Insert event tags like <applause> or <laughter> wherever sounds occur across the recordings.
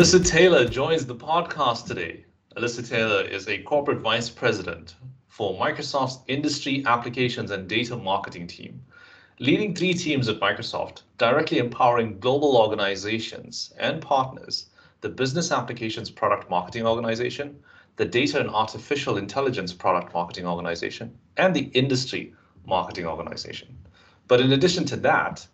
Alyssa Taylor joins the podcast today. Alyssa Taylor is a corporate vice president for Microsoft's industry applications and data marketing team, leading three teams at Microsoft, directly empowering global organizations and partners, the business applications product marketing organization, the data and artificial intelligence product marketing organization, and the industry marketing organization. But in addition to that,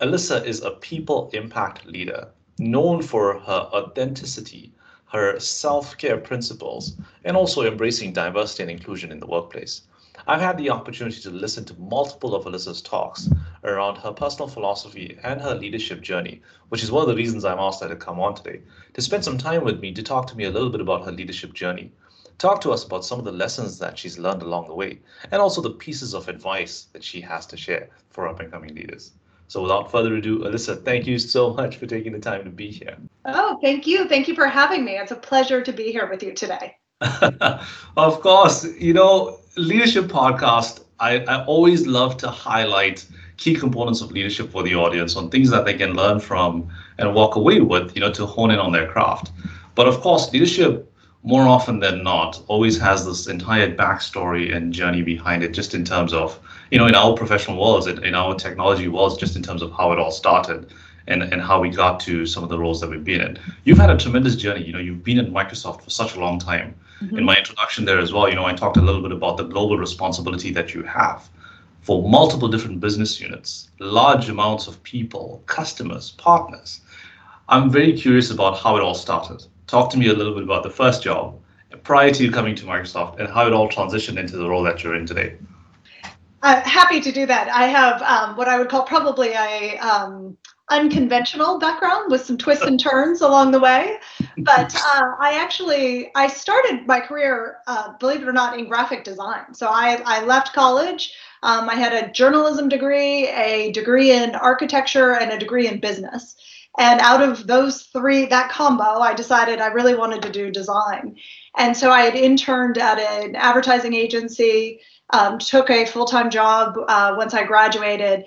Alyssa is a people impact leader known for her authenticity, her self care principles, and also embracing diversity and inclusion in the workplace. I've had the opportunity to listen to multiple of Alyssa's talks around her personal philosophy and her leadership journey, which is one of the reasons I'm asked her to come on today, to spend some time with me to talk to me a little bit about her leadership journey, talk to us about some of the lessons that she's learned along the way, and also the pieces of advice that she has to share for up and coming leaders. So without further ado, Alyssa, thank you so much for taking the time to be here. Oh, thank you. Thank you for having me. It's a pleasure to be here with you today. <laughs> of course, you know, leadership podcast, I, I always love to highlight key components of leadership for the audience on things that they can learn from and walk away with, you know, to hone in on their craft. But of course, leadership more often than not always has this entire backstory and journey behind it just in terms of you know in our professional worlds in, in our technology worlds just in terms of how it all started and, and how we got to some of the roles that we've been in. You've had a tremendous journey. You know you've been at microsoft for such a long time. Mm-hmm. in my introduction there as well you know i talked a little bit about the global responsibility that you have for multiple different business units large amounts of people customers partners. I'm very curious about how it all started talk to me a little bit about the first job prior to you coming to Microsoft and how it all transitioned into the role that you're in today. Uh, happy to do that. I have um, what I would call probably a um, unconventional background with some twists and turns <laughs> along the way. But uh, I actually I started my career, uh, believe it or not, in graphic design. So I, I left college. Um, I had a journalism degree, a degree in architecture, and a degree in business. And out of those three, that combo, I decided I really wanted to do design. And so I had interned at an advertising agency, um, took a full time job uh, once I graduated.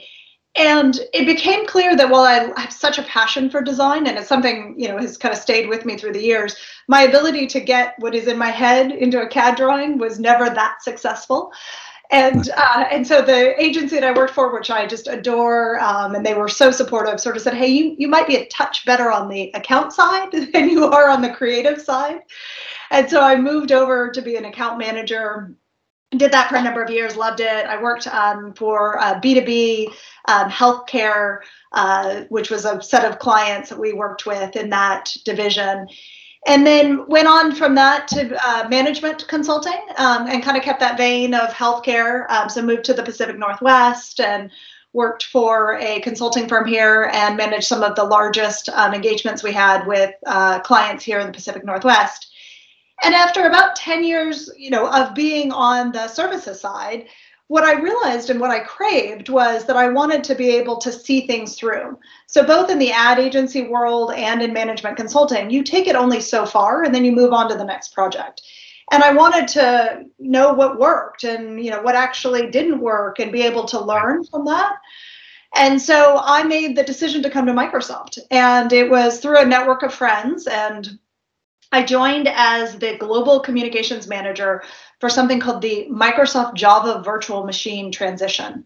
And it became clear that while I have such a passion for design, and it's something you know has kind of stayed with me through the years, my ability to get what is in my head into a CAD drawing was never that successful and uh, and so the agency that I worked for, which I just adore, um, and they were so supportive, sort of said, "Hey, you you might be a touch better on the account side <laughs> than you are on the creative side." And so I moved over to be an account manager. Did that for a number of years, loved it. I worked um, for uh, B2B um, healthcare, uh, which was a set of clients that we worked with in that division and then went on from that to uh, management consulting um, and kind of kept that vein of healthcare. Um, so moved to the Pacific Northwest and worked for a consulting firm here and managed some of the largest um, engagements we had with uh, clients here in the Pacific Northwest. And after about 10 years, you know, of being on the services side, what I realized and what I craved was that I wanted to be able to see things through. So, both in the ad agency world and in management consulting, you take it only so far and then you move on to the next project. And I wanted to know what worked and you know what actually didn't work and be able to learn from that. And so I made the decision to come to Microsoft. And it was through a network of friends and I joined as the global communications manager for something called the Microsoft Java Virtual Machine transition,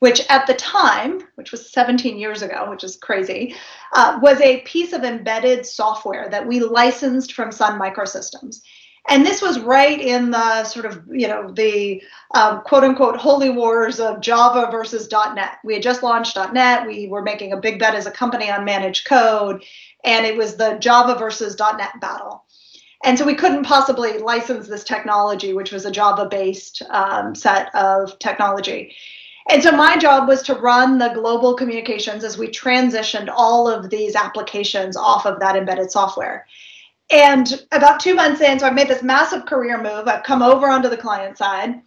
which at the time, which was 17 years ago, which is crazy, uh, was a piece of embedded software that we licensed from Sun Microsystems. And this was right in the sort of, you know, the um, quote unquote holy wars of Java versus .NET. We had just launched .NET. We were making a big bet as a company on managed code. And it was the Java versus .NET battle. And so we couldn't possibly license this technology, which was a Java based um, set of technology. And so my job was to run the global communications as we transitioned all of these applications off of that embedded software. And about two months in, so I've made this massive career move. I've come over onto the client side.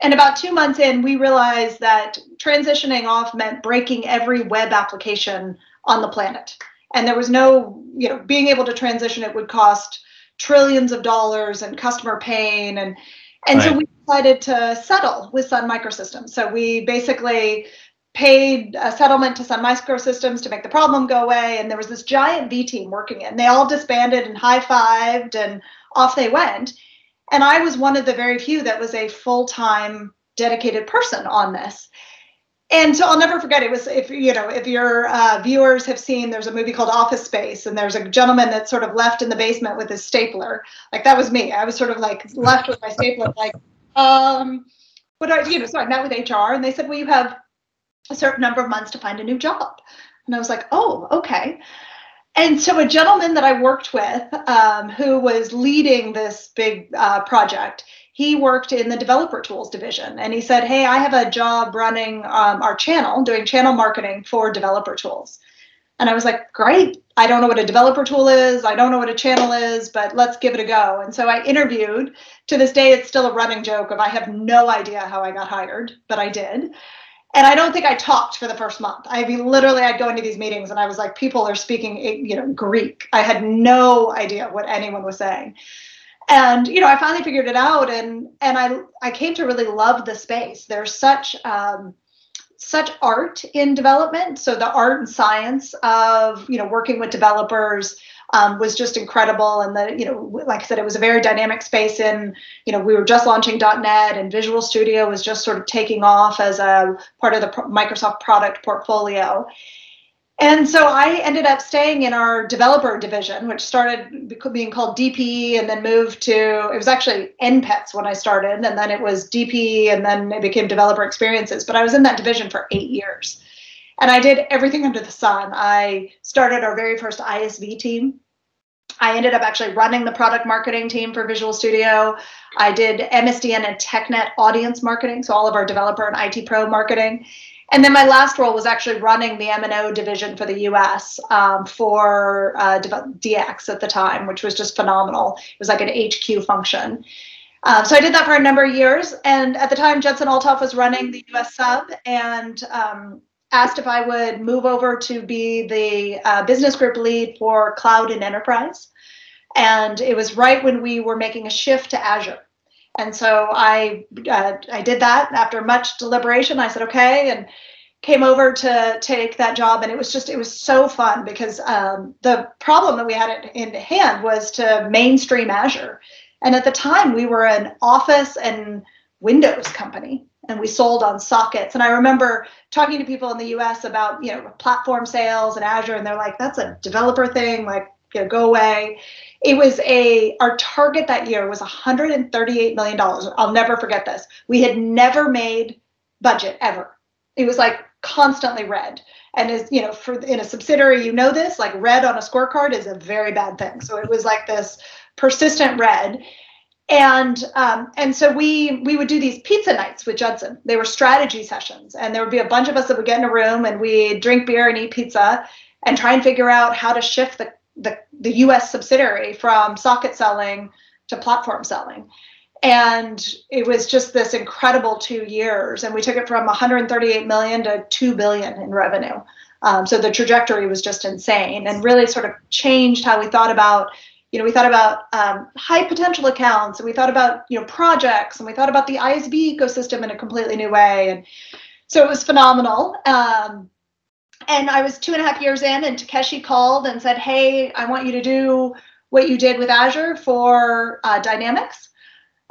And about two months in, we realized that transitioning off meant breaking every web application on the planet. And there was no, you know, being able to transition it would cost trillions of dollars and customer pain and and right. so we decided to settle with Sun Microsystems. So we basically paid a settlement to Sun Microsystems to make the problem go away. And there was this giant V team working it. And they all disbanded and high fived and off they went. And I was one of the very few that was a full time dedicated person on this. And so I'll never forget. It was if you know if your uh, viewers have seen, there's a movie called Office Space, and there's a gentleman that's sort of left in the basement with his stapler. Like that was me. I was sort of like left with my stapler, like, um, what I you know. So I met with HR, and they said, well, you have a certain number of months to find a new job. And I was like, oh, okay. And so a gentleman that I worked with um, who was leading this big uh, project, he worked in the developer tools division. And he said, hey, I have a job running um, our channel, doing channel marketing for developer tools. And I was like, great. I don't know what a developer tool is. I don't know what a channel is, but let's give it a go. And so I interviewed. To this day, it's still a running joke of I have no idea how I got hired, but I did and I don't think I talked for the first month. I mean, literally, I'd go into these meetings and I was like, people are speaking, you know, Greek. I had no idea what anyone was saying. And you know, I finally figured it out, and and I I came to really love the space. There's such um, such art in development. So the art and science of you know working with developers, um, was just incredible. And the, you know, like I said, it was a very dynamic space. And you know, we were just launching .NET, and Visual Studio was just sort of taking off as a part of the Microsoft product portfolio. And so I ended up staying in our developer division, which started being called DPE and then moved to, it was actually NPETS when I started, and then it was DP and then it became developer experiences. But I was in that division for eight years. And I did everything under the sun. I started our very first ISV team. I ended up actually running the product marketing team for Visual Studio. I did MSDN and TechNet audience marketing, so all of our developer and IT pro marketing. And then my last role was actually running the M&O division for the US um, for uh, DX at the time, which was just phenomenal. It was like an HQ function. Um, so I did that for a number of years. And at the time, Judson Althoff was running the US sub. And um, asked if I would move over to be the uh, business group lead for cloud and enterprise. And it was right when we were making a shift to Azure. And so I uh, I did that after much deliberation. I said okay, and came over to take that job. And it was just it was so fun because um, the problem that we had in hand was to mainstream Azure. And at the time, we were an Office and Windows company and we sold on sockets. And I remember talking to people in the US about, you know, platform sales and Azure, and they're like, that's a developer thing, like, you know, go away. It was a, our target that year was $138 million. I'll never forget this. We had never made budget ever. It was like constantly red. And as you know, for in a subsidiary, you know this, like red on a scorecard is a very bad thing. So it was like this persistent red and um, and so we we would do these pizza nights with Judson. They were strategy sessions, and there would be a bunch of us that would get in a room and we drink beer and eat pizza, and try and figure out how to shift the the, the U.S. subsidiary from socket selling to platform selling. And it was just this incredible two years, and we took it from 138 million to 2 billion in revenue. Um, so the trajectory was just insane, and really sort of changed how we thought about you know, we thought about um, high potential accounts and we thought about, you know, projects and we thought about the ISV ecosystem in a completely new way. And so it was phenomenal. Um, and I was two and a half years in and Takeshi called and said, hey, I want you to do what you did with Azure for uh, Dynamics.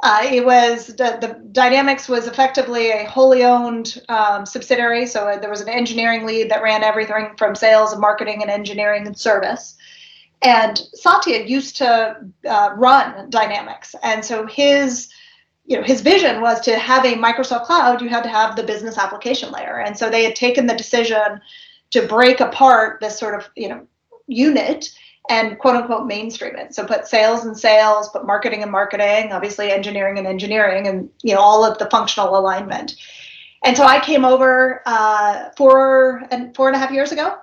Uh, it was the, the, Dynamics was effectively a wholly owned um, subsidiary. So there was an engineering lead that ran everything from sales and marketing and engineering and service. And Satya used to uh, run Dynamics, and so his you know his vision was to have a Microsoft Cloud. You had to have the business application layer, and so they had taken the decision to break apart this sort of you know unit and quote unquote mainstream it. So put sales and sales, put marketing and marketing, obviously engineering and engineering, and you know all of the functional alignment. And so I came over uh, four and four and a half years ago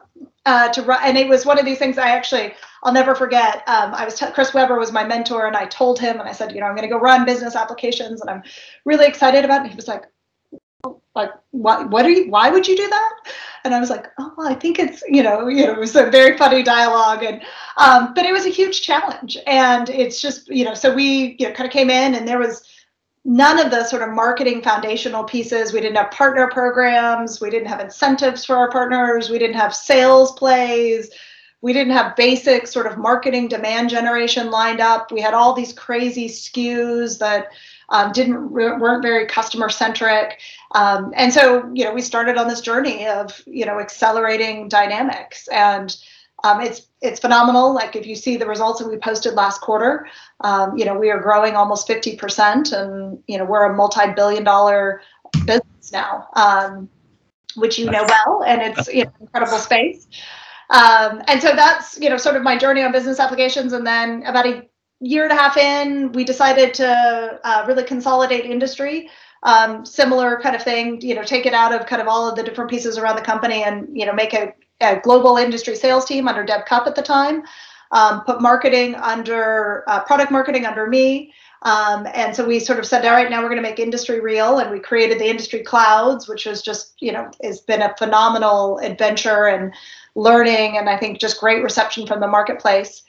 uh, to run, and it was one of these things I actually I'll never forget. Um, I was t- Chris Weber was my mentor, and I told him, and I said, you know, I'm going to go run business applications, and I'm really excited about it. And he was like, like what what are you why would you do that and i was like oh well, i think it's you know you know it was a very funny dialogue and um, but it was a huge challenge and it's just you know so we you know kind of came in and there was none of the sort of marketing foundational pieces. We didn't have partner programs. We didn't have incentives for our partners. We didn't have sales plays. We didn't have basic sort of marketing demand generation lined up. We had all these crazy SKUs that um, didn't weren't very customer centric, um, and so you know we started on this journey of you know accelerating dynamics, and um, it's it's phenomenal. Like if you see the results that we posted last quarter, um, you know we are growing almost fifty percent, and you know we're a multi-billion dollar business now, um, which you know well, and it's you know, incredible space. Um, and so that's you know sort of my journey on business applications, and then about a year and a half in, we decided to uh, really consolidate industry. Um, similar kind of thing, you know, take it out of kind of all of the different pieces around the company and you know make a, a global industry sales team under Deb Cupp at the time. Um, put marketing under uh, product marketing under me. Um, and so we sort of said, all right, now we're going to make industry real, and we created the industry clouds, which was just, you know, has been a phenomenal adventure and learning, and I think just great reception from the marketplace.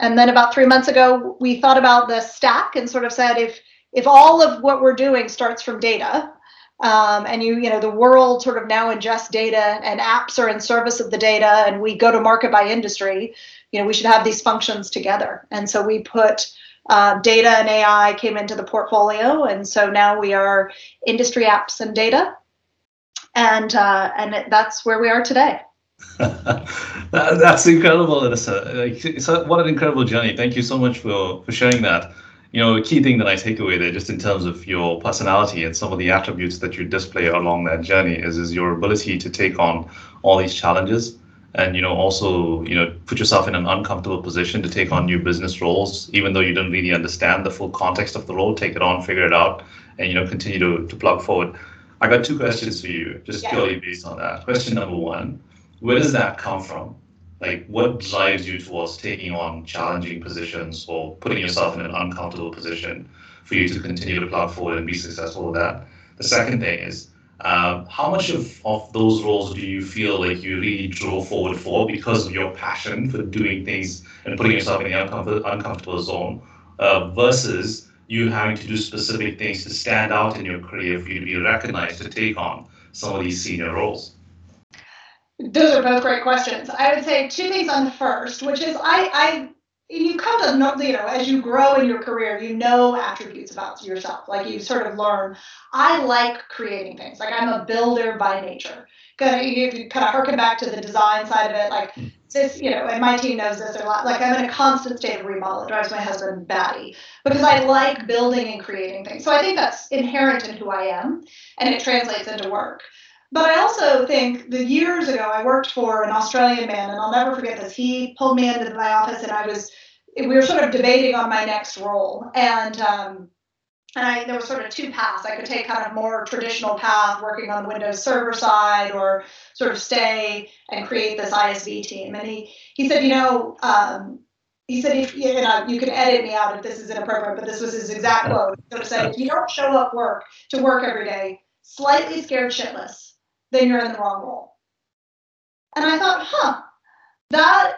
And then about three months ago, we thought about the stack and sort of said, if if all of what we're doing starts from data, um, and you you know the world sort of now ingests data and apps are in service of the data, and we go to market by industry, you know we should have these functions together. And so we put uh, data and AI came into the portfolio, and so now we are industry apps and data, and uh, and that's where we are today. <laughs> that, that's incredible, Alyssa. Like, so what an incredible journey. Thank you so much for, for sharing that. You know, a key thing that I take away there, just in terms of your personality and some of the attributes that you display along that journey, is is your ability to take on all these challenges, and you know, also you know, put yourself in an uncomfortable position to take on new business roles, even though you don't really understand the full context of the role. Take it on, figure it out, and you know, continue to to plug forward. I got two questions for you, just yeah. purely based on that. Question number one where does that come from? Like, what drives you towards taking on challenging positions or putting yourself in an uncomfortable position for you to continue to plug forward and be successful with that? The second thing is, um, how much of, of those roles do you feel like you really drove forward for because of your passion for doing things and putting yourself in the uncomfortable, uncomfortable zone uh, versus you having to do specific things to stand out in your career for you to be recognized to take on some of these senior roles? Those are both great questions. I would say two things on the first, which is I, I you come to know, you know, as you grow in your career, you know attributes about yourself. Like you sort of learn. I like creating things. Like I'm a builder by nature. If you kind of harken back to the design side of it, like this, you know, and my team knows this a lot. Like I'm in a constant state of remodel. It drives my husband batty because I like building and creating things. So I think that's inherent in who I am, and it translates into work. But I also think the years ago, I worked for an Australian man, and I'll never forget this. He pulled me into my office, and I was, we were sort of debating on my next role. And, um, and I, there were sort of two paths. I could take kind of more traditional path, working on the Windows server side, or sort of stay and create this ISV team. And he, he said, you know, um, he said, if you know, you can edit me out if this is inappropriate, but this was his exact quote. He sort of said, if you don't show up work to work every day, slightly scared shitless, then you're in the wrong role. And I thought, huh, that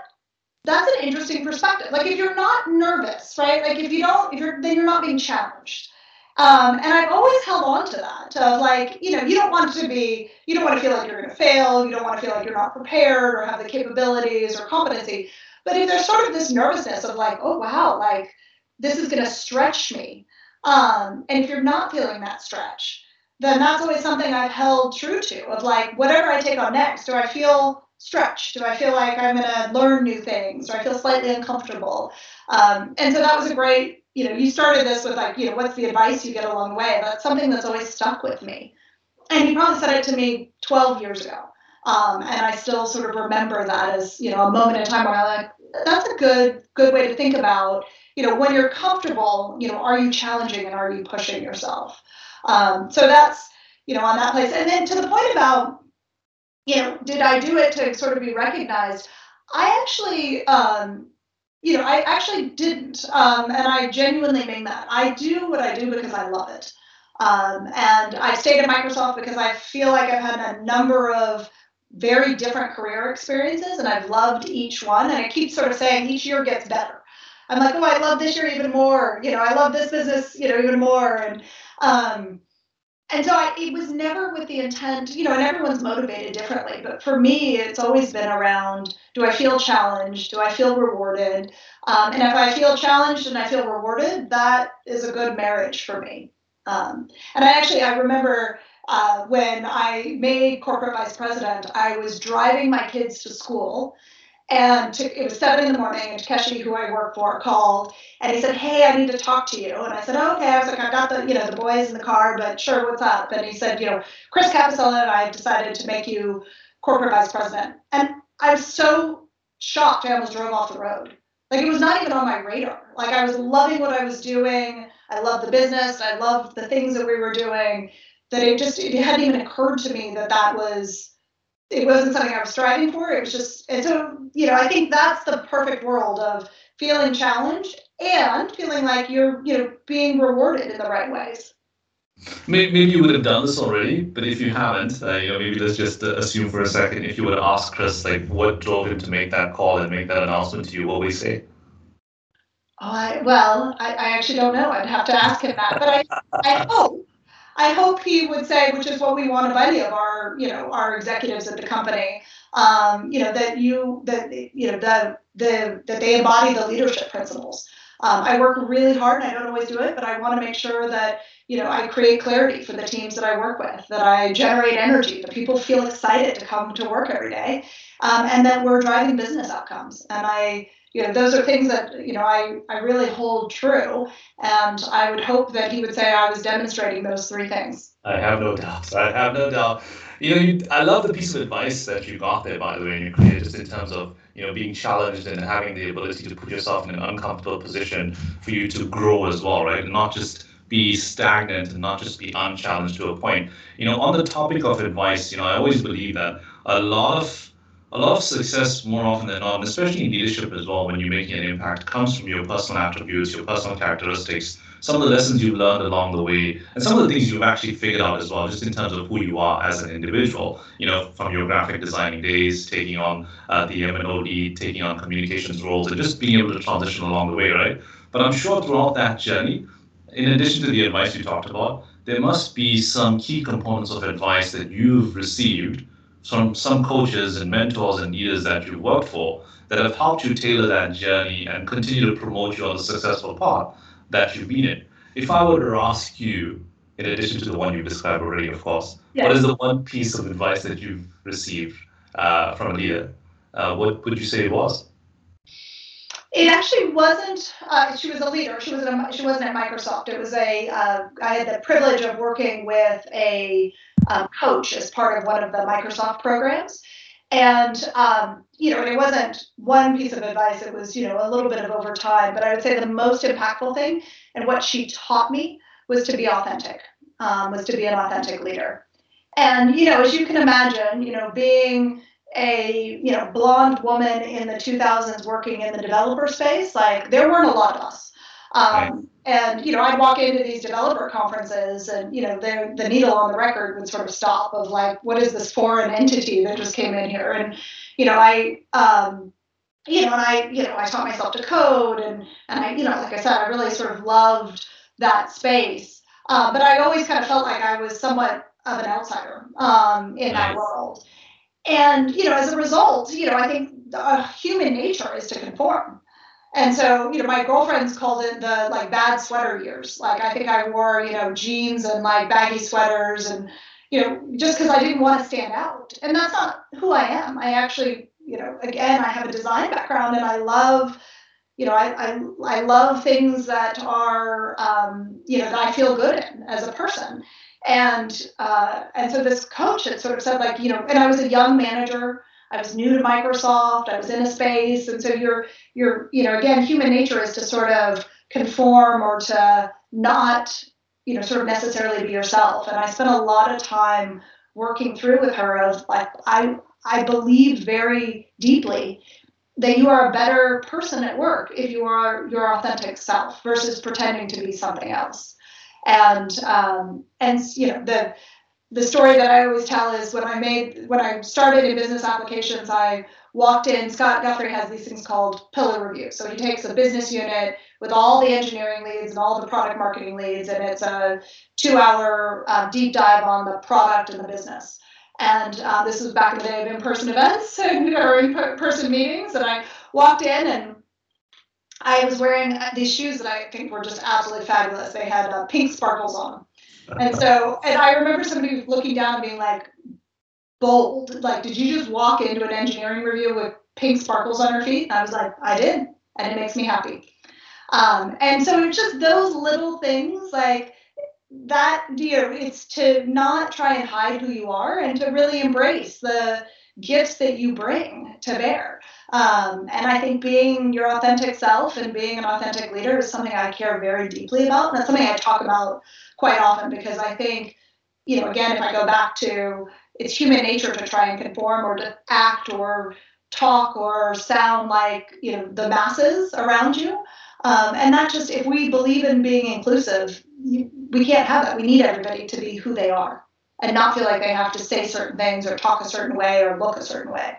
that's an interesting perspective. Like if you're not nervous, right? Like if you don't, if you're then you're not being challenged. Um, and I've always held on to that of like, you know, you don't want to be, you don't want to feel like you're going to fail. You don't want to feel like you're not prepared or have the capabilities or competency. But if there's sort of this nervousness of like, oh wow, like this is going to stretch me. Um, and if you're not feeling that stretch, then that's always something I've held true to of like, whatever I take on next, do I feel stretched? Do I feel like I'm to learn new things? Do I feel slightly uncomfortable? Um, and so that was a great, you know, you started this with like, you know, what's the advice you get along the way? That's something that's always stuck with me. And he probably said it to me 12 years ago. Um, and I still sort of remember that as, you know, a moment in time where I'm like, that's a good, good way to think about, you know, when you're comfortable, you know, are you challenging and are you pushing yourself? Um, so that's, you know, on that place. And then to the point about, you know, did I do it to sort of be recognized? I actually, um, you know, I actually didn't. Um, and I genuinely mean that. I do what I do because I love it. Um, and I stayed at Microsoft because I feel like I've had a number of very different career experiences and I've loved each one. And I keep sort of saying each year gets better. I'm like, oh, I love this year even more. You know, I love this business, you know, even more. And Um, and so I, it was never with the intent, you know, and everyone's motivated differently. But for me, it's always been around: Do I feel challenged? Do I feel rewarded? Um, and if I feel challenged and I feel rewarded, that is a good marriage for me. Um, and I actually, I remember uh, when I made corporate vice president, I was driving my kids to school and to, it was seven in the morning, and Takeshi, who I work for, called and he said, "Hey, I need to talk to you." And I said, oh, "Okay." I was like, I've got the you know the boys in the car, but sure, what's up?" And he said, "You know, Chris Capossela and I have decided to make you corporate vice president." And I was so shocked, I almost drove off the road. Like it was not even on my radar. Like I was loving what I was doing. I loved the business. I loved the things that we were doing. That it just it hadn't even occurred to me that that was it wasn't something I was striving for. It was just, and so, you know, I think that's the perfect world of feeling challenged and feeling like you're, you know, being rewarded in the right ways. Maybe you would have done this already, but if you haven't, uh, you know, maybe let's just uh, assume for a second if you would asked Chris, like, what drove him to make that call and make that announcement to you, what would he say? Oh, I, well, I, I actually don't know. I'd have to ask him that, but I, I hope I hope he would say, which is what we want of any of our, you know, our executives at the company, um, you know, that you that you know the the that they embody the leadership principles. Um, I work really hard, and I don't always do it, but I want to make sure that you know I create clarity for the teams that I work with, that I generate energy, that people feel excited to come to work every day, um, and that we're driving business outcomes. And I you know, those are things that, you know, I, I really hold true. And I would hope that he would say I was demonstrating those three things. I have no doubt. I have no doubt. You know, you, I love the piece of advice that you got there, by the way, in your career, just in terms of, you know, being challenged and having the ability to put yourself in an uncomfortable position for you to grow as well, right? Not just be stagnant and not just be unchallenged to a point. You know, on the topic of advice, you know, I always believe that a lot of a lot of success more often than not, and especially in leadership as well, when you're making an impact, comes from your personal attributes, your personal characteristics, some of the lessons you've learned along the way, and some of the things you've actually figured out as well, just in terms of who you are as an individual. You know, from your graphic designing days, taking on uh, the M&O lead, taking on communications roles, and just being able to transition along the way, right? But I'm sure throughout that journey, in addition to the advice you talked about, there must be some key components of advice that you've received from some coaches and mentors and leaders that you've worked for that have helped you tailor that journey and continue to promote you on the successful path that you've been in. If I were to ask you, in addition to the one you described already, of course, yes. what is the one piece of advice that you've received uh, from a leader? Uh, what would you say it was? It actually wasn't. Uh, she was a leader. She was a, she wasn't at Microsoft. It was a. Uh, I had the privilege of working with a um, coach as part of one of the Microsoft programs, and um, you know, it wasn't one piece of advice. It was you know a little bit of over time. But I would say the most impactful thing and what she taught me was to be authentic. Um, was to be an authentic leader. And you know, as you can imagine, you know, being a you know blonde woman in the 2000s working in the developer space like there weren't a lot of us um, and you know i'd walk into these developer conferences and you know the, the needle on the record would sort of stop of like what is this foreign entity that just came in here? And you know i um, you know and i you know i taught myself to code and and i you know like i said i really sort of loved that space. Uh, but i always kind of felt like i was somewhat of an outsider um, in that world. And you know as a result you know i think uh, human nature is to conform and so you know my girlfriends called it the like bad sweater years. Like i think i wore you know jeans and like baggy sweaters and you know just because i didn't want to stand out. And that's not who i am. I actually you know again i have a design background and i love you know i i, I love things that are um, you know that i feel good in as a person. And uh, and so this coach had sort of said like you know and i was a young manager i was new to microsoft i was in a space and so you're you're you know again human nature is to sort of conform or to not you know sort of necessarily be yourself. And i spent a lot of time working through with her of like i i believe very deeply that you are a better person at work if you are your authentic self versus pretending to be something else. And um, and you know the the story that I always tell is when I made when I started in business applications, I walked in. Scott Guthrie has these things called pillar review. So he takes a business unit with all the engineering leads and all the product marketing leads, and it's a two-hour uh, deep dive on the product and the business. And uh, this was back in the day of in-person events <laughs> and or in-person meetings, and I walked in and I was wearing these shoes that I think were just absolutely fabulous. They had uh, pink sparkles on them. And so, and I remember somebody looking down and being like, bold. Like, did you just walk into an engineering review with pink sparkles on your feet? And I was like, I did. And it makes me happy. Um, and so it's just those little things like that, know, it's to not try and hide who you are and to really embrace the gifts that you bring to bear. Um, and I think being your authentic self and being an authentic leader is something I care very deeply about. And that's something I talk about quite often because I think, you know, again, if I go back to it's human nature to try and conform or to act or talk or sound like, you know, the masses around you. Um, and that just, if we believe in being inclusive, we can't have that. We need everybody to be who they are and not feel like they have to say certain things or talk a certain way or look a certain way.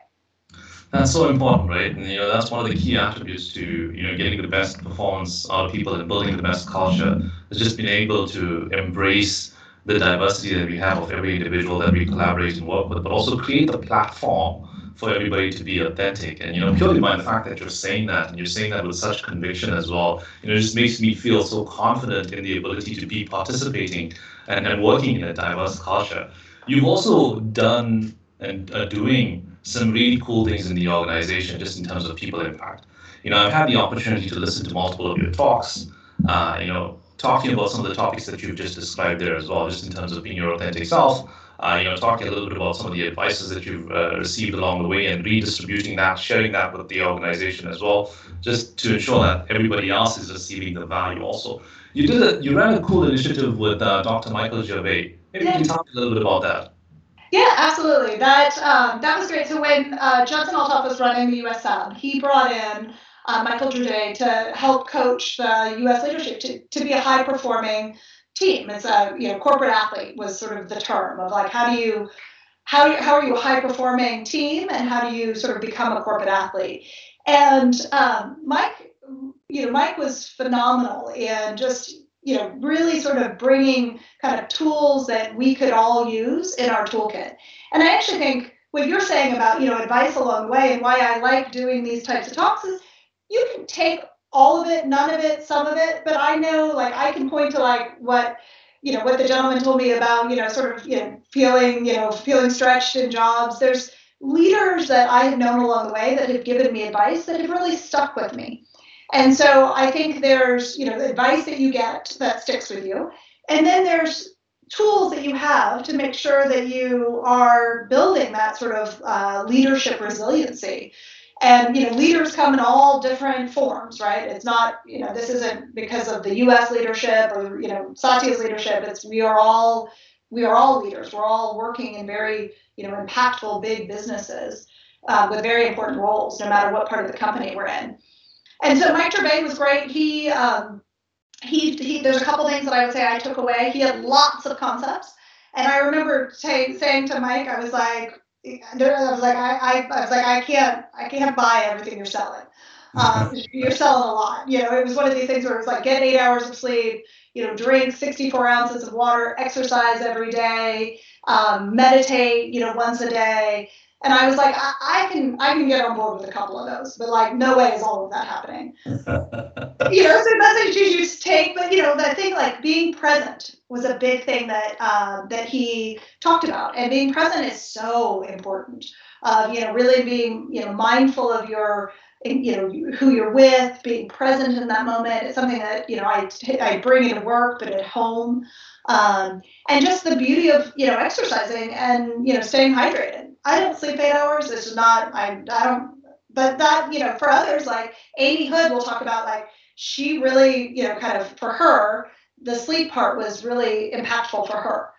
That's so important, right? And you know that's one of the key attributes to you know getting the best performance out of people and building the best culture is just being able to embrace the diversity that we have of every individual that we collaborate and work with, but also create the platform for everybody to be authentic. And you know, purely by the fact that you're saying that and you're saying that with such conviction as well, you know, it just makes me feel so confident in the ability to be participating and, and working in a diverse culture. You've also done and are doing some really cool things in the organization just in terms of people impact. You know, I've had the opportunity to listen to multiple of your talks, uh, you know, talking about some of the topics that you've just described there as well, just in terms of being your authentic self, uh, you know, talking a little bit about some of the advices that you've uh, received along the way and redistributing that, sharing that with the organization as well, just to ensure that everybody else is receiving the value also. You did a, you ran a cool initiative with uh, Dr. Michael Gervais. Maybe you can talk a little bit about that. Yeah, absolutely. That um, that was great. So when uh, Judson Althoff was running the U.S. He brought in uh, Michael Gervais to help coach the U.S. leadership to, to be a high performing team. It's a you know corporate athlete was sort of the term of like how do you how do you, how are you a high performing team and how do you sort of become a corporate athlete? And um, Mike, you know, Mike was phenomenal and just you know, really sort of bringing kind of tools that we could all use in our toolkit. And I actually think what you're saying about, you know, advice along the way and why I like doing these types of talks is you can take all of it, none of it, some of it, but I know like I can point to like what you know what the gentleman told me about you know sort of you know feeling you know feeling stretched in jobs there's leaders that i have known along the way that have given me advice that have really stuck with me and so I think there's, you know, the advice that you get that sticks with you. And then there's tools that you have to make sure that you are building that sort of uh, leadership resiliency. And you know, leaders come in all different forms, right? It's not, you know, this isn't because of the U.S. leadership or you know Satya's leadership. It's we are all we are all leaders. We're all working in very you know impactful big businesses uh, with very important roles, no matter what part of the company we're in. And so Mike Gervais was great. He, um, he, he, there's a couple things that I would say I took away. He had lots of concepts. And I remember say, saying to Mike, I was like, I was like, I, I, I was like, I can't, I can't buy everything you're selling. Um, <laughs> you're selling a lot. You know, it was one of these things where it was like, get eight hours of sleep, you know, drink 64 ounces of water, exercise every day, um, meditate, you know, once a day. And I was like, I, I, can I can get on board with a couple of those, but like no way is all of that happening. <laughs> you know, so messages you just take, but you know, the thing like being present was a big thing that um, that he talked about, and being present is so important. Uh, you know, really being you know mindful of your you know who you're with, being present in that moment. It's something that you know I I bring into work, but at home, um, and just the beauty of you know exercising and you know staying hydrated I don't sleep eight hours. It's not, I, I don't, but that, you know, for others, like Amy Hood will talk about, like, she really, you know, kind of for her, the sleep part was really impactful for her.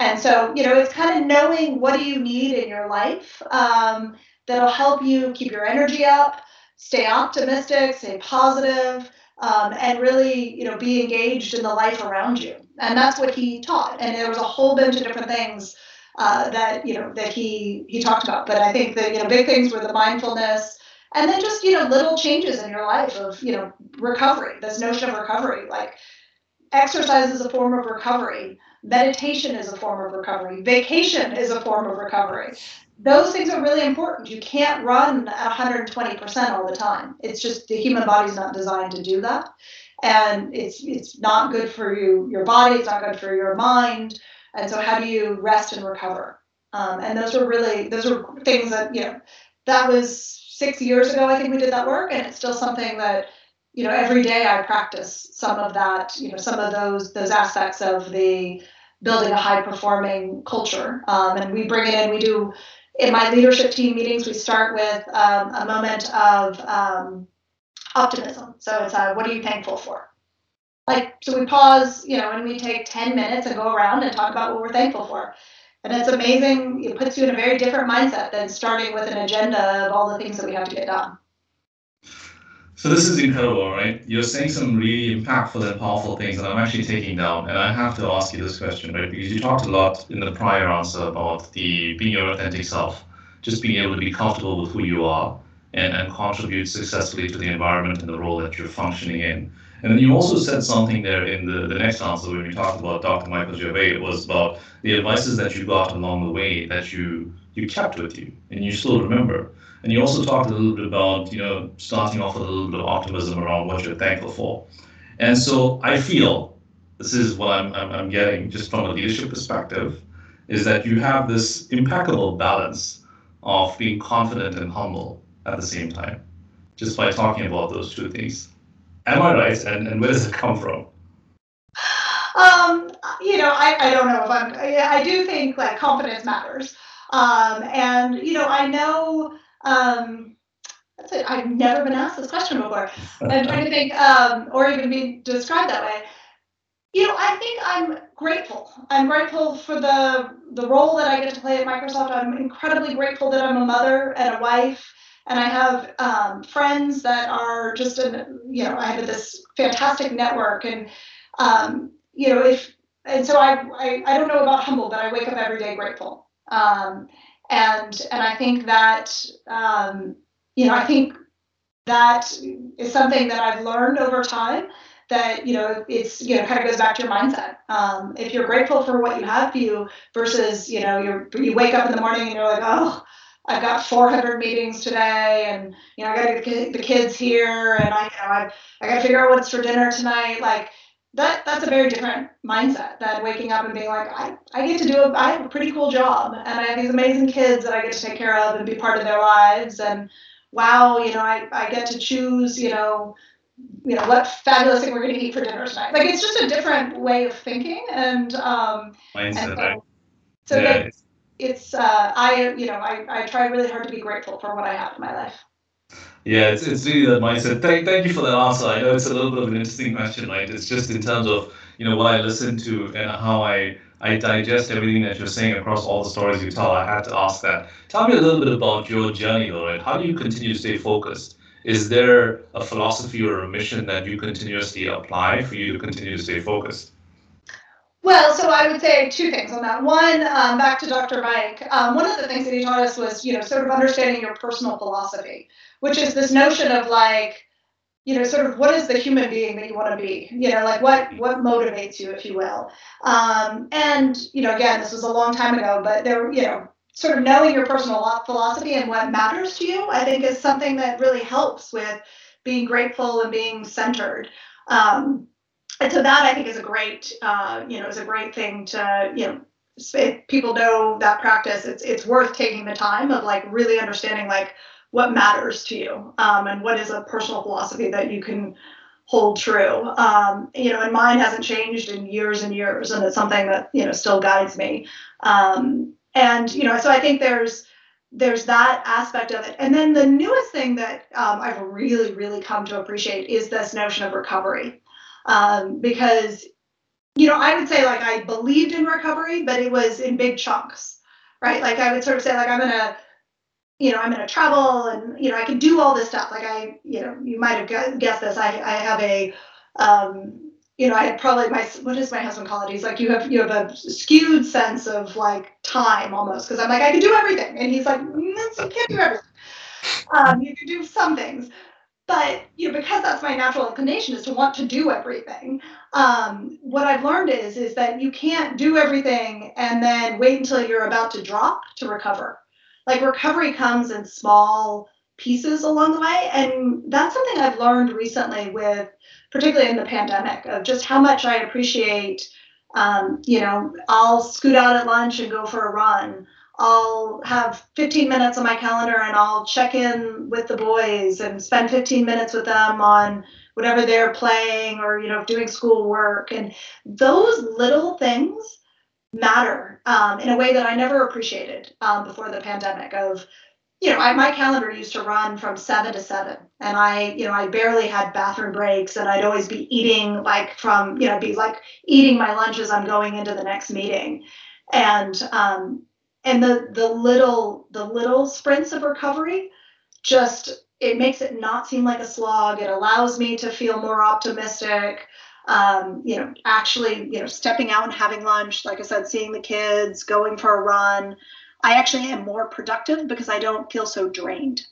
And so, you know, it's kind of knowing what do you need in your life um, that'll help you keep your energy up, stay optimistic, stay positive, um, and really, you know, be engaged in the life around you. And that's what he taught. And there was a whole bunch of different things uh, that you know that he he talked about. But I think that you know big things were the mindfulness, and then just you know little changes in your life of you know recovery. This notion of recovery, like exercise is a form of recovery, meditation is a form of recovery, vacation is a form of recovery. Those things are really important. You can't run at 120% all the time. It's just the human body's not designed to do that and it's it's not good for you your body it's not good for your mind and so how do you rest and recover um, and those were really those were things that you know that was six years ago i think we did that work and it's still something that you know every day i practice some of that you know some of those those aspects of the building a high performing culture um, and we bring it in we do in my leadership team meetings we start with um, a moment of um, optimism. So it's uh, what are you thankful for? Like, so we pause, you know, and we take 10 minutes and go around and talk about what we're thankful for. And it's amazing. It puts you in a very different mindset than starting with an agenda of all the things that we have to get done. So this is incredible, right? You're saying some really impactful and powerful things that I'm actually taking down. And I have to ask you this question, right? Because you talked a lot in the prior answer about the being your authentic self, just being able to be comfortable with who you are and, and contribute successfully to the environment and the role that you're functioning in. And then you also said something there in the, the next answer when you talked about Dr. Michael Gervais was about the advices that you got along the way that you you kept with you and you still remember. And you also talked a little bit about, you know, starting off with a little bit of optimism around what you're thankful for. And so I feel this is what I'm, I'm, I'm getting just from a leadership perspective is that you have this impeccable balance of being confident and humble at the same time, just by talking about those two things. Am I right? And, and where does it come from? Um, you know, I, I don't know if I'm, I do think like confidence matters. Um, and, you know, I know, um, that's it. I've never been asked this question before. I'm trying to think, um, or even be described that way. You know, I think I'm grateful. I'm grateful for the the role that I get to play at Microsoft. I'm incredibly grateful that I'm a mother and a wife and I have um, friends that are just in, you know, I have this fantastic network, and um, you know, if and so I, I I don't know about humble, but I wake up every day grateful, um, and and I think that um, you know, I think that is something that I've learned over time. That you know, it's you know, kind of goes back to your mindset. Um, if you're grateful for what you have, for you versus you know, you're you wake up in the morning and you're like, oh I've got 400 meetings today, and you know I got to get the kids here, and I, you know, I, I got to figure out what's for dinner tonight. Like that, that's a very different mindset than waking up and being like, I, I get to do a, I have a pretty cool job, and I have these amazing kids that I get to take care of and be part of their lives, and wow, you know, I, I get to choose, you know, you know what fabulous thing we're going to eat for dinner tonight. Like it's just a different way of thinking, and um, mindset, and so, right? So yeah it's uh, I you know I, I try really hard to be grateful for what I have in my life. Yeah, it's, it's really that mindset. Thank, thank you for that answer. I know it's a little bit of an interesting question, right? It's just in terms of you know what I listen to and how I I digest everything that you're saying across all the stories you tell. I had to ask that. Tell me a little bit about your journey, though, right? How do you continue to stay focused? Is there a philosophy or a mission that you continuously apply for you to continue to stay focused? Well, so I would say two things on that. One, um, back to Dr. Mike, um, one of the things that he taught us was, you know, sort of understanding your personal philosophy, which is this notion of like, you know, sort of what is the human being that you want to be? You know, like what what motivates you, if you will. Um, and you know, again, this was a long time ago, but there, you know, sort of knowing your personal philosophy and what matters to you, I think, is something that really helps with being grateful and being centered. Um, and so that I think is a great, uh, you know, is a great thing to, you know, if people know that practice, it's it's worth taking the time of like really understanding like what matters to you um, and what is a personal philosophy that you can hold true. Um, you know, and mine hasn't changed in years and years, and it's something that you know still guides me. Um, and you know, so I think there's there's that aspect of it. And then the newest thing that um, I've really, really come to appreciate is this notion of recovery um, because you know i would say like i believed in recovery but it was in big chunks right? Like i would sort of say like i'm gonna you know i'm gonna travel and you know i can do all this stuff. Like i you know you might have guessed this. I, I have a um, you know, I had probably my what does my husband call it? He's like, you have you have a skewed sense of like time almost. Because I'm like I can do everything, and he's like, mm, you can't do everything. Um, you can do some things, but you know because that's my natural inclination is to want to do everything. Um, what I've learned is is that you can't do everything and then wait until you're about to drop to recover. Like recovery comes in small pieces along the way, and that's something I've learned recently with particularly in the pandemic, of just how much I appreciate. Um, you know, I'll scoot out at lunch and go for a run. I'll have 15 minutes on my calendar and I'll check in with the boys and spend 15 minutes with them on whatever they're playing or you know doing school work and those little things matter um, in a way that I never appreciated um, before the pandemic of you know, I, my calendar used to run from seven to seven, and I, you know, I barely had bathroom breaks, and I'd always be eating like from, you know, be like eating my lunch as I'm going into the next meeting, and um, and the the little the little sprints of recovery, just it makes it not seem like a slog. It allows me to feel more optimistic. Um, you know, actually, you know, stepping out and having lunch, like I said, seeing the kids, going for a run. I actually am more productive because I don't feel so drained.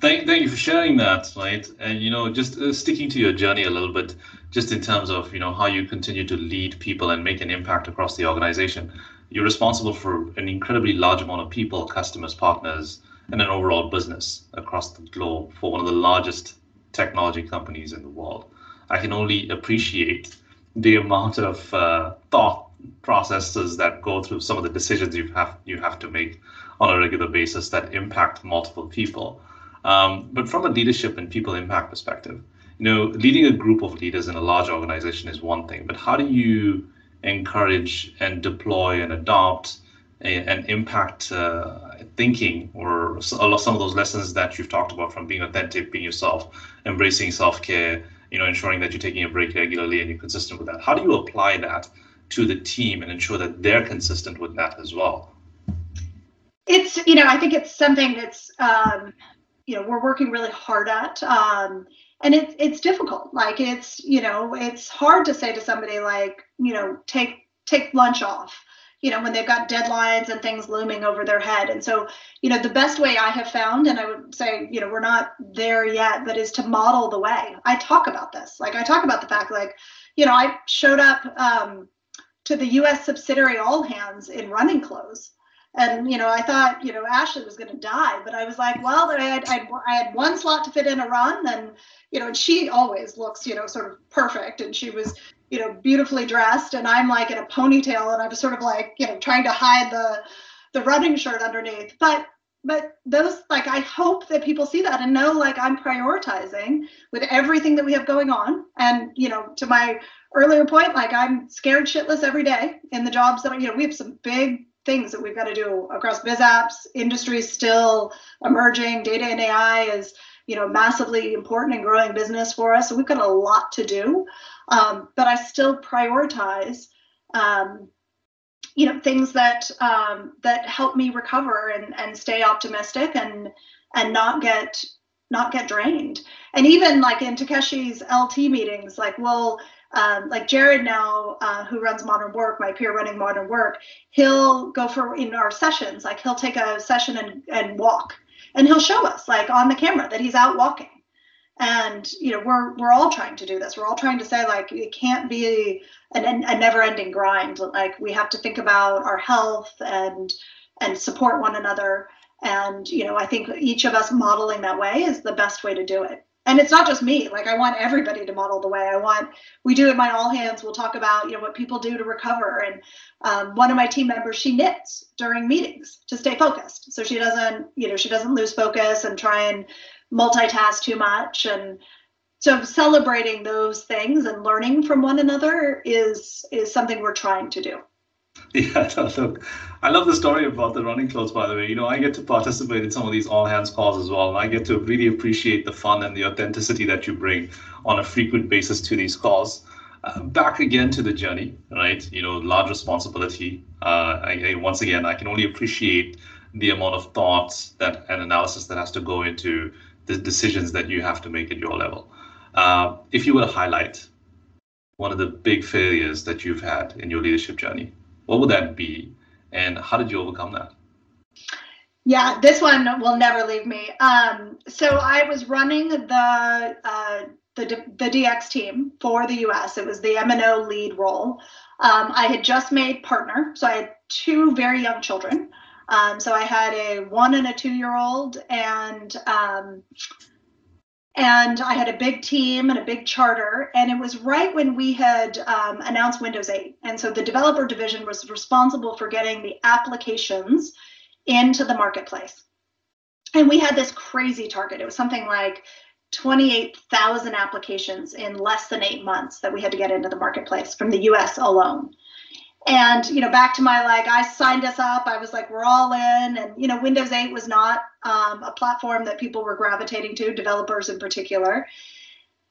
Thank, thank you for sharing that, right? And you know, just uh, sticking to your journey a little bit, just in terms of you know how you continue to lead people and make an impact across the organization. You're responsible for an incredibly large amount of people, customers, partners, and an overall business across the globe for one of the largest technology companies in the world. I can only appreciate the amount of uh, thought processes that go through some of the decisions you have you have to make on a regular basis that impact multiple people. Um, but from a leadership and people impact perspective, you know, leading a group of leaders in a large organization is one thing, but how do you encourage and deploy and adopt and impact uh, thinking or some of those lessons that you've talked about from being authentic, being yourself, embracing self-care, you know, ensuring that you're taking a break regularly and you're consistent with that. How do you apply that to the team and ensure that they're consistent with that as well? It's, you know, I think it's something that's, um, you know, we're working really hard at. Um, and it's it's difficult. Like it's, you know, it's hard to say to somebody like, you know, take take lunch off you know when they've got deadlines and things looming over their head and so you know the best way i have found and i would say you know we're not there yet but is to model the way i talk about this like i talk about the fact like you know i showed up um, to the U.S. subsidiary all hands in running clothes. And you know, I thought you know Ashley was going to die, but I was like, well, I had, I had one slot to fit in a run, and you know, and she always looks you know sort of perfect, and she was you know beautifully dressed, and I'm like in a ponytail, and I was sort of like you know trying to hide the the running shirt underneath, but but those like i hope that people see that and know like i'm prioritizing with everything that we have going on. And you know to my earlier point, like I'm scared shitless every day in the jobs that you know, we have some big things that we've got to do across biz apps. Industry still emerging. Data and AI is, you know, massively important and growing business for us. So we've got a lot to do. Um, but I still prioritize, um, you know, things that um, that help me recover and and stay optimistic and and not get not get drained. And even like in Takeshi's LT meetings, like, well, um, like Jared now, uh, who runs Modern Work, my peer running Modern Work, he'll go for in our sessions, like he'll take a session and, and walk, and he'll show us like on the camera that he's out walking. And you know, we're we're all trying to do this. We're all trying to say like it can't be an, a never-ending grind. Like we have to think about our health and and support one another. And you know, I think each of us modeling that way is the best way to do it and it's not just me like i want everybody to model the way. I want we do it my all hands. We'll talk about you know what people do to recover. And um, one of my team members she knits during meetings to stay focused. So she doesn't you know she doesn't lose focus and try and multitask too much. And so celebrating those things and learning from one another is is something we're trying to do <laughs> Yeah, <laughs> look, I love the story about the running clothes, by the way. You know, I get to participate in some of these all hands calls as well. And I get to really appreciate the fun and the authenticity that you bring on a frequent basis to these calls. Uh, back again to the journey, right? You know, large responsibility. Uh, I, I, once again, I can only appreciate the amount of thoughts that and analysis that has to go into the decisions that you have to make at your level. Uh, if you were to highlight one of the big failures that you've had in your leadership journey? What would that be? And how did you overcome that? Yeah, this one will never leave me. Um, so I was running the uh, the the DX team for the US. It was the M&O lead role. Um, I had just made partner, so I had two very young children. Um, so I had a one and a two year old, and um, and I had a big team and a big charter. And it was right when we had um, announced Windows 8, and so the developer division was responsible for getting the applications into the marketplace. And we had this crazy target. It was something like 28,000 applications in less than eight months that we had to get into the marketplace from the US alone. And, you know, back to my like, I signed us up. I was like, we're all in. And, you know, Windows 8 was not um, a platform that people were gravitating to, developers in particular.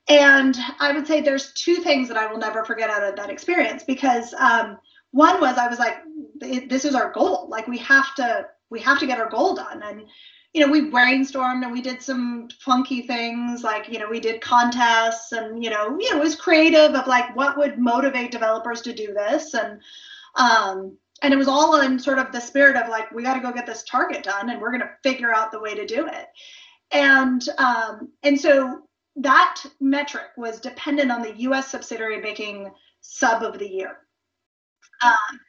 And I would say there's two things that I will never forget out of that experience because um, one was I was like, this is our goal. Like, we have to we have to get our goal done and you know we brainstormed and we did some funky things like you know we did contests and you know you know it was creative of like what would motivate developers to do this. And um and it was all in sort of the spirit of like we got to go get this target done and we're going to figure out the way to do it. And um and so that metric was dependent on the us subsidiary making sub of the year. Um,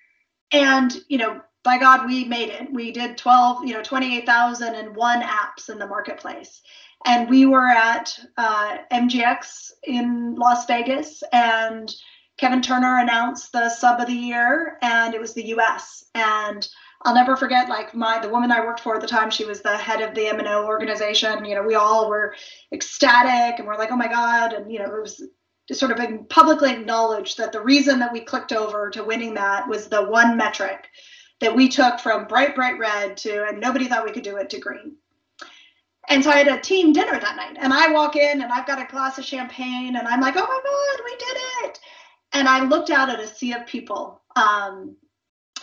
and you know by God, we made it. We did 12, you know, 28,001 apps in the marketplace. And we were at uh, MGX in Las Vegas, and Kevin Turner announced the sub of the year, and it was the US. And I'll never forget, like my the woman I worked for at the time, she was the head of the M&O organization. You know, we all were ecstatic, and we're like, oh my God, and you know, it was sort of publicly acknowledged that the reason that we clicked over to winning that was the one metric that we took from bright, bright red to, and nobody thought we could do it, to green. And so I had a team dinner that night, and I walk in and I've got a glass of champagne, and I'm like, oh my God, we did it. And I looked out at a sea of people, um,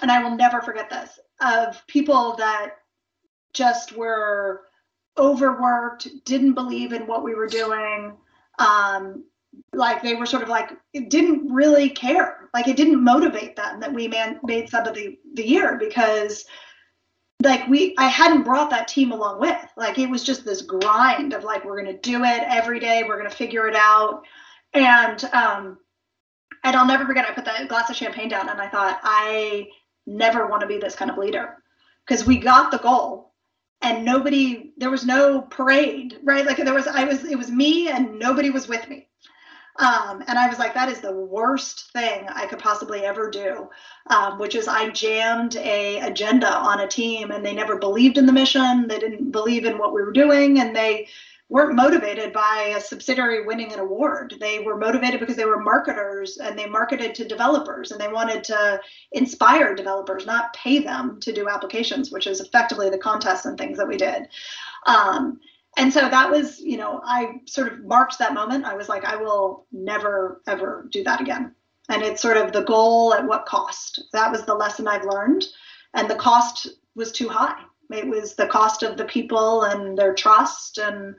and I will never forget this of people that just were overworked, didn't believe in what we were doing, um, like they were sort of like didn't really care like it didn't motivate them that we man- made sub of the, the year because like we i hadn't brought that team along with. Like it was just this grind of like we're to do it every day we're to figure it out. And um and i'll never forget i put that glass of champagne down and i thought i never want to be this kind of leader. Because we got the goal and nobody there was no parade right? Like there was i was it was me and nobody was with me um, and I was like, that is the worst thing I could possibly ever do, um, which is I jammed a agenda on a team and they never believed in the mission. They didn't believe in what we were doing and they weren't motivated by a subsidiary winning an award. They were motivated because they were marketers and they marketed to developers and they wanted to inspire developers, not pay them to do applications, which is effectively the contests and things that we did. Um, and so that was you know i sort of marked that moment. I was like i will never ever do that again. And it's sort of the goal at what cost. That was the lesson i've learned. And the cost was too high. It was the cost of the people and their trust and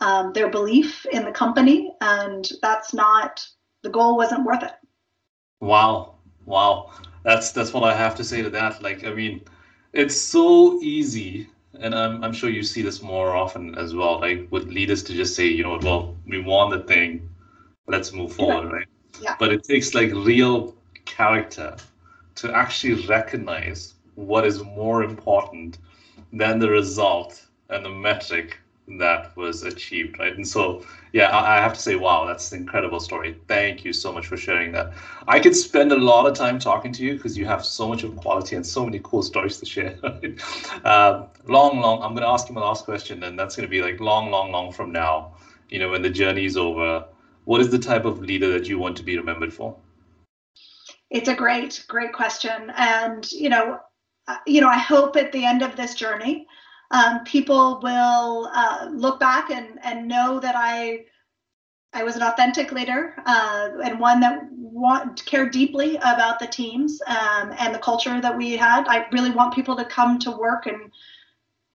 um, their belief in the company. And that's not the goal wasn't worth it. Wow. Wow. That's that's what i have to say to that. Like i mean it's so easy and I'm, I'm sure you see this more often as well, like with leaders to just say, you know, well, we won the thing, let's move forward, yeah. right? Yeah. But it takes like real character to actually recognize what is more important than the result and the metric that was achieved, right? And so, yeah, I, I have to say, wow, that's an incredible story. Thank you so much for sharing that. I could spend a lot of time talking to you because you have so much of quality and so many cool stories to share. <laughs> um, long, long, I'm going to ask you my last question, and that's going to be like long, long, long from now, you know, when the journey is over. What is the type of leader that you want to be remembered for? It's a great, great question. And, you know, uh, you know, I hope at the end of this journey, um, people will uh, look back and, and know that I I was an authentic leader uh, and one that want, cared deeply about the teams um, and the culture that we had. I really want people to come to work and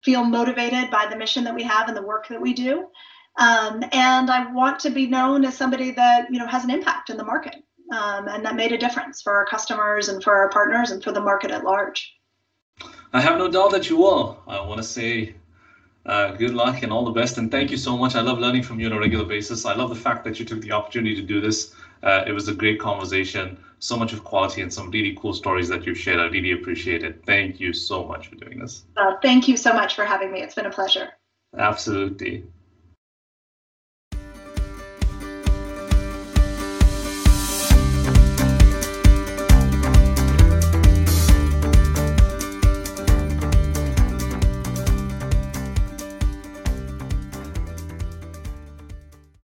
feel motivated by the mission that we have and the work that we do. Um, and I want to be known as somebody that you know has an impact in the market. um, and that made a difference for our customers and for our partners and for the market at large. I have no doubt that you will. I want to say uh, good luck and all the best. And thank you so much. I love learning from you on a regular basis. I love the fact that you took the opportunity to do this. Uh, it was a great conversation, so much of quality and some really cool stories that you've shared. I really appreciate it. Thank you so much for doing this. Uh, thank you so much for having me. It's been a pleasure. Absolutely.